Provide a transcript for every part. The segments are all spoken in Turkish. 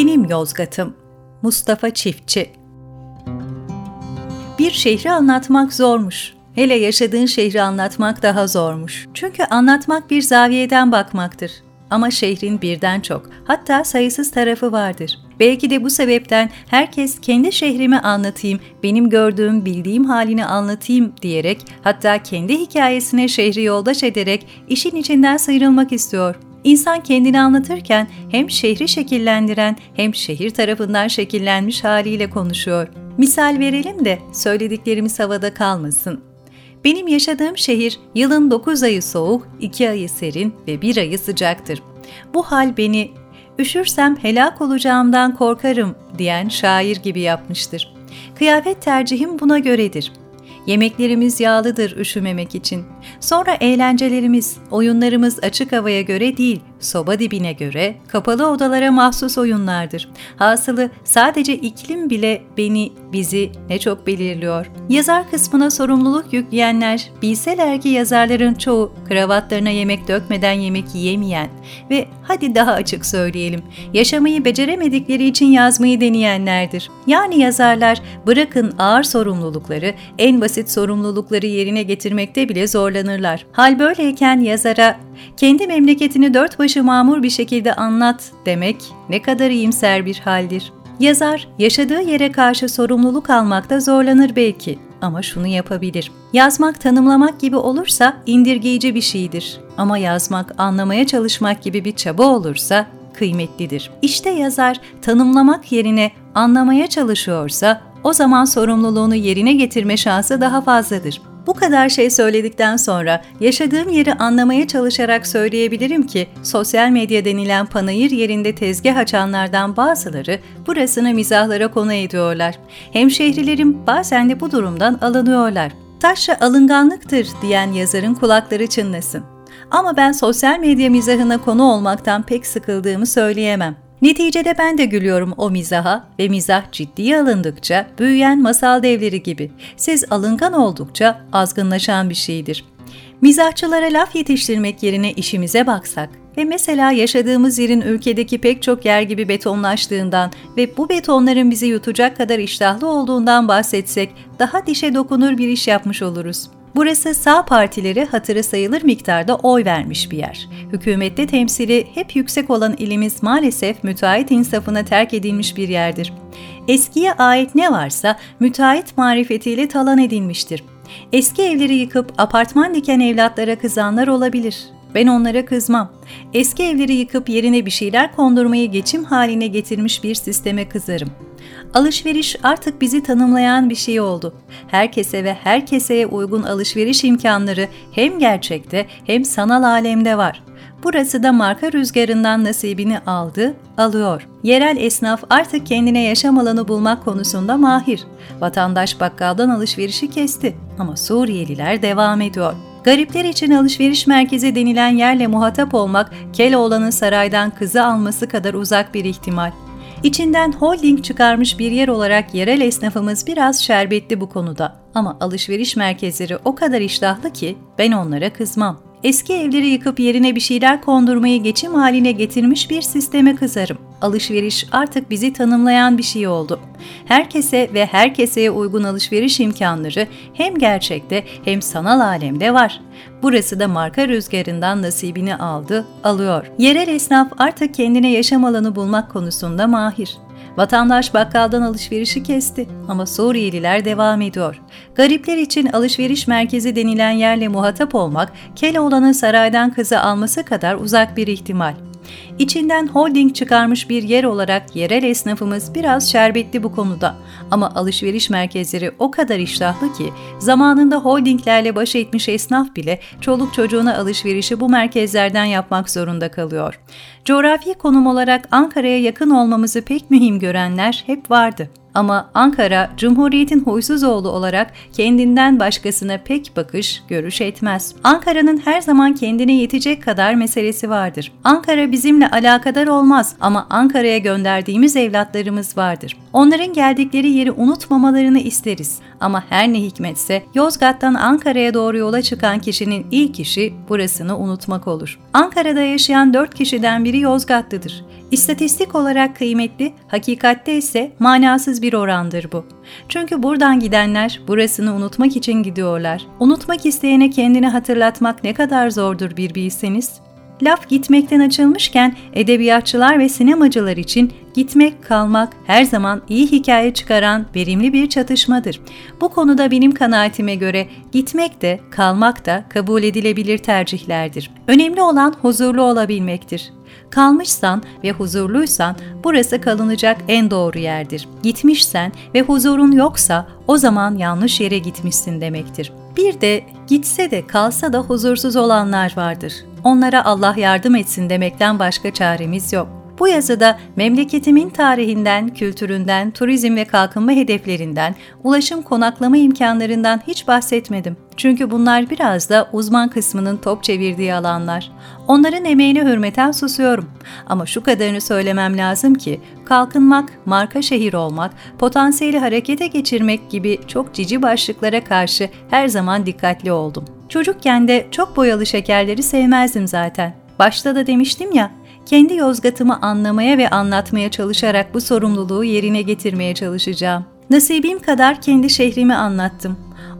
Benim Yozgat'ım Mustafa Çiftçi Bir şehri anlatmak zormuş. Hele yaşadığın şehri anlatmak daha zormuş. Çünkü anlatmak bir zaviyeden bakmaktır. Ama şehrin birden çok, hatta sayısız tarafı vardır. Belki de bu sebepten herkes kendi şehrimi anlatayım, benim gördüğüm, bildiğim halini anlatayım diyerek, hatta kendi hikayesine şehri yoldaş ederek işin içinden sıyrılmak istiyor. İnsan kendini anlatırken hem şehri şekillendiren hem şehir tarafından şekillenmiş haliyle konuşuyor. Misal verelim de söylediklerimiz havada kalmasın. Benim yaşadığım şehir yılın 9 ayı soğuk, 2 ayı serin ve 1 ayı sıcaktır. Bu hal beni üşürsem helak olacağımdan korkarım diyen şair gibi yapmıştır. Kıyafet tercihim buna göredir. Yemeklerimiz yağlıdır üşümemek için. Sonra eğlencelerimiz, oyunlarımız açık havaya göre değil, soba dibine göre kapalı odalara mahsus oyunlardır. Hasılı sadece iklim bile beni, bizi ne çok belirliyor. Yazar kısmına sorumluluk yükleyenler, bilseler ki yazarların çoğu kravatlarına yemek dökmeden yemek yiyemeyen ve hadi daha açık söyleyelim, yaşamayı beceremedikleri için yazmayı deneyenlerdir. Yani yazarlar bırakın ağır sorumlulukları, en basit sorumlulukları yerine getirmekte bile zorlanırlar. Hal böyleyken yazara kendi memleketini dört başı mamur bir şekilde anlat demek ne kadar iyimser bir haldir. Yazar, yaşadığı yere karşı sorumluluk almakta zorlanır belki ama şunu yapabilir. Yazmak tanımlamak gibi olursa indirgeyici bir şeydir. Ama yazmak, anlamaya çalışmak gibi bir çaba olursa kıymetlidir. İşte yazar tanımlamak yerine anlamaya çalışıyorsa o zaman sorumluluğunu yerine getirme şansı daha fazladır. Bu kadar şey söyledikten sonra yaşadığım yeri anlamaya çalışarak söyleyebilirim ki sosyal medya denilen panayır yerinde tezgah açanlardan bazıları burasını mizahlara konu ediyorlar. Hemşehrilerim bazen de bu durumdan alınıyorlar. Taşra alınganlıktır diyen yazarın kulakları çınlasın. Ama ben sosyal medya mizahına konu olmaktan pek sıkıldığımı söyleyemem. Neticede ben de gülüyorum o mizaha ve mizah ciddiye alındıkça büyüyen masal devleri gibi. Siz alıngan oldukça azgınlaşan bir şeydir. Mizahçılara laf yetiştirmek yerine işimize baksak ve mesela yaşadığımız yerin ülkedeki pek çok yer gibi betonlaştığından ve bu betonların bizi yutacak kadar iştahlı olduğundan bahsetsek daha dişe dokunur bir iş yapmış oluruz. Burası sağ partileri hatırı sayılır miktarda oy vermiş bir yer. Hükümette temsili hep yüksek olan ilimiz maalesef müteahhit insafına terk edilmiş bir yerdir. Eskiye ait ne varsa müteahhit marifetiyle talan edilmiştir. Eski evleri yıkıp apartman diken evlatlara kızanlar olabilir. Ben onlara kızmam. Eski evleri yıkıp yerine bir şeyler kondurmayı geçim haline getirmiş bir sisteme kızarım. Alışveriş artık bizi tanımlayan bir şey oldu. Herkese ve herkeseye uygun alışveriş imkanları hem gerçekte hem sanal alemde var. Burası da marka rüzgarından nasibini aldı, alıyor. Yerel esnaf artık kendine yaşam alanı bulmak konusunda mahir. Vatandaş bakkaldan alışverişi kesti ama Suriyeliler devam ediyor. Garipler için alışveriş merkezi denilen yerle muhatap olmak Keloğlan'ın saraydan kızı alması kadar uzak bir ihtimal. İçinden holding çıkarmış bir yer olarak yerel esnafımız biraz şerbetli bu konuda. Ama alışveriş merkezleri o kadar iştahlı ki ben onlara kızmam. Eski evleri yıkıp yerine bir şeyler kondurmayı geçim haline getirmiş bir sisteme kızarım. Alışveriş artık bizi tanımlayan bir şey oldu. Herkese ve herkeseye uygun alışveriş imkanları hem gerçekte hem sanal alemde var. Burası da marka rüzgarından nasibini aldı, alıyor. Yerel esnaf artık kendine yaşam alanı bulmak konusunda mahir. Vatandaş bakkaldan alışverişi kesti ama Suriyeliler devam ediyor. Garipler için alışveriş merkezi denilen yerle muhatap olmak, Keloğlan'ın saraydan kızı alması kadar uzak bir ihtimal. İçinden holding çıkarmış bir yer olarak yerel esnafımız biraz şerbetli bu konuda. Ama alışveriş merkezleri o kadar iştahlı ki zamanında holdinglerle baş etmiş esnaf bile çoluk çocuğuna alışverişi bu merkezlerden yapmak zorunda kalıyor. Coğrafi konum olarak Ankara'ya yakın olmamızı pek mühim görenler hep vardı. Ama Ankara, Cumhuriyet'in huysuz oğlu olarak kendinden başkasına pek bakış, görüş etmez. Ankara'nın her zaman kendine yetecek kadar meselesi vardır. Ankara bizimle alakadar olmaz ama Ankara'ya gönderdiğimiz evlatlarımız vardır. Onların geldikleri yeri unutmamalarını isteriz. Ama her ne hikmetse Yozgat'tan Ankara'ya doğru yola çıkan kişinin ilk işi burasını unutmak olur. Ankara'da yaşayan dört kişiden biri Yozgatlıdır. İstatistik olarak kıymetli, hakikatte ise manasız bir orandır bu. Çünkü buradan gidenler burasını unutmak için gidiyorlar. Unutmak isteyene kendini hatırlatmak ne kadar zordur bir bilseniz. Laf gitmekten açılmışken edebiyatçılar ve sinemacılar için gitmek, kalmak her zaman iyi hikaye çıkaran verimli bir çatışmadır. Bu konuda benim kanaatime göre gitmek de, kalmak da kabul edilebilir tercihlerdir. Önemli olan huzurlu olabilmektir. Kalmışsan ve huzurluysan burası kalınacak en doğru yerdir. Gitmişsen ve huzurun yoksa o zaman yanlış yere gitmişsin demektir. Bir de gitse de kalsa da huzursuz olanlar vardır. Onlara Allah yardım etsin demekten başka çaremiz yok. Bu yazıda memleketimin tarihinden, kültüründen, turizm ve kalkınma hedeflerinden, ulaşım konaklama imkanlarından hiç bahsetmedim. Çünkü bunlar biraz da uzman kısmının top çevirdiği alanlar. Onların emeğine hürmeten susuyorum. Ama şu kadarını söylemem lazım ki kalkınmak, marka şehir olmak, potansiyeli harekete geçirmek gibi çok cici başlıklara karşı her zaman dikkatli oldum. Çocukken de çok boyalı şekerleri sevmezdim zaten. Başta da demiştim ya, kendi Yozgat'ımı anlamaya ve anlatmaya çalışarak bu sorumluluğu yerine getirmeye çalışacağım. Nasibim kadar kendi şehrimi anlattım.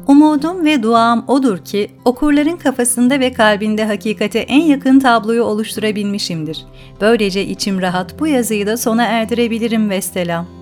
Umudum ve duam odur ki okurların kafasında ve kalbinde hakikate en yakın tabloyu oluşturabilmişimdir. Böylece içim rahat bu yazıyı da sona erdirebilirim vesselam.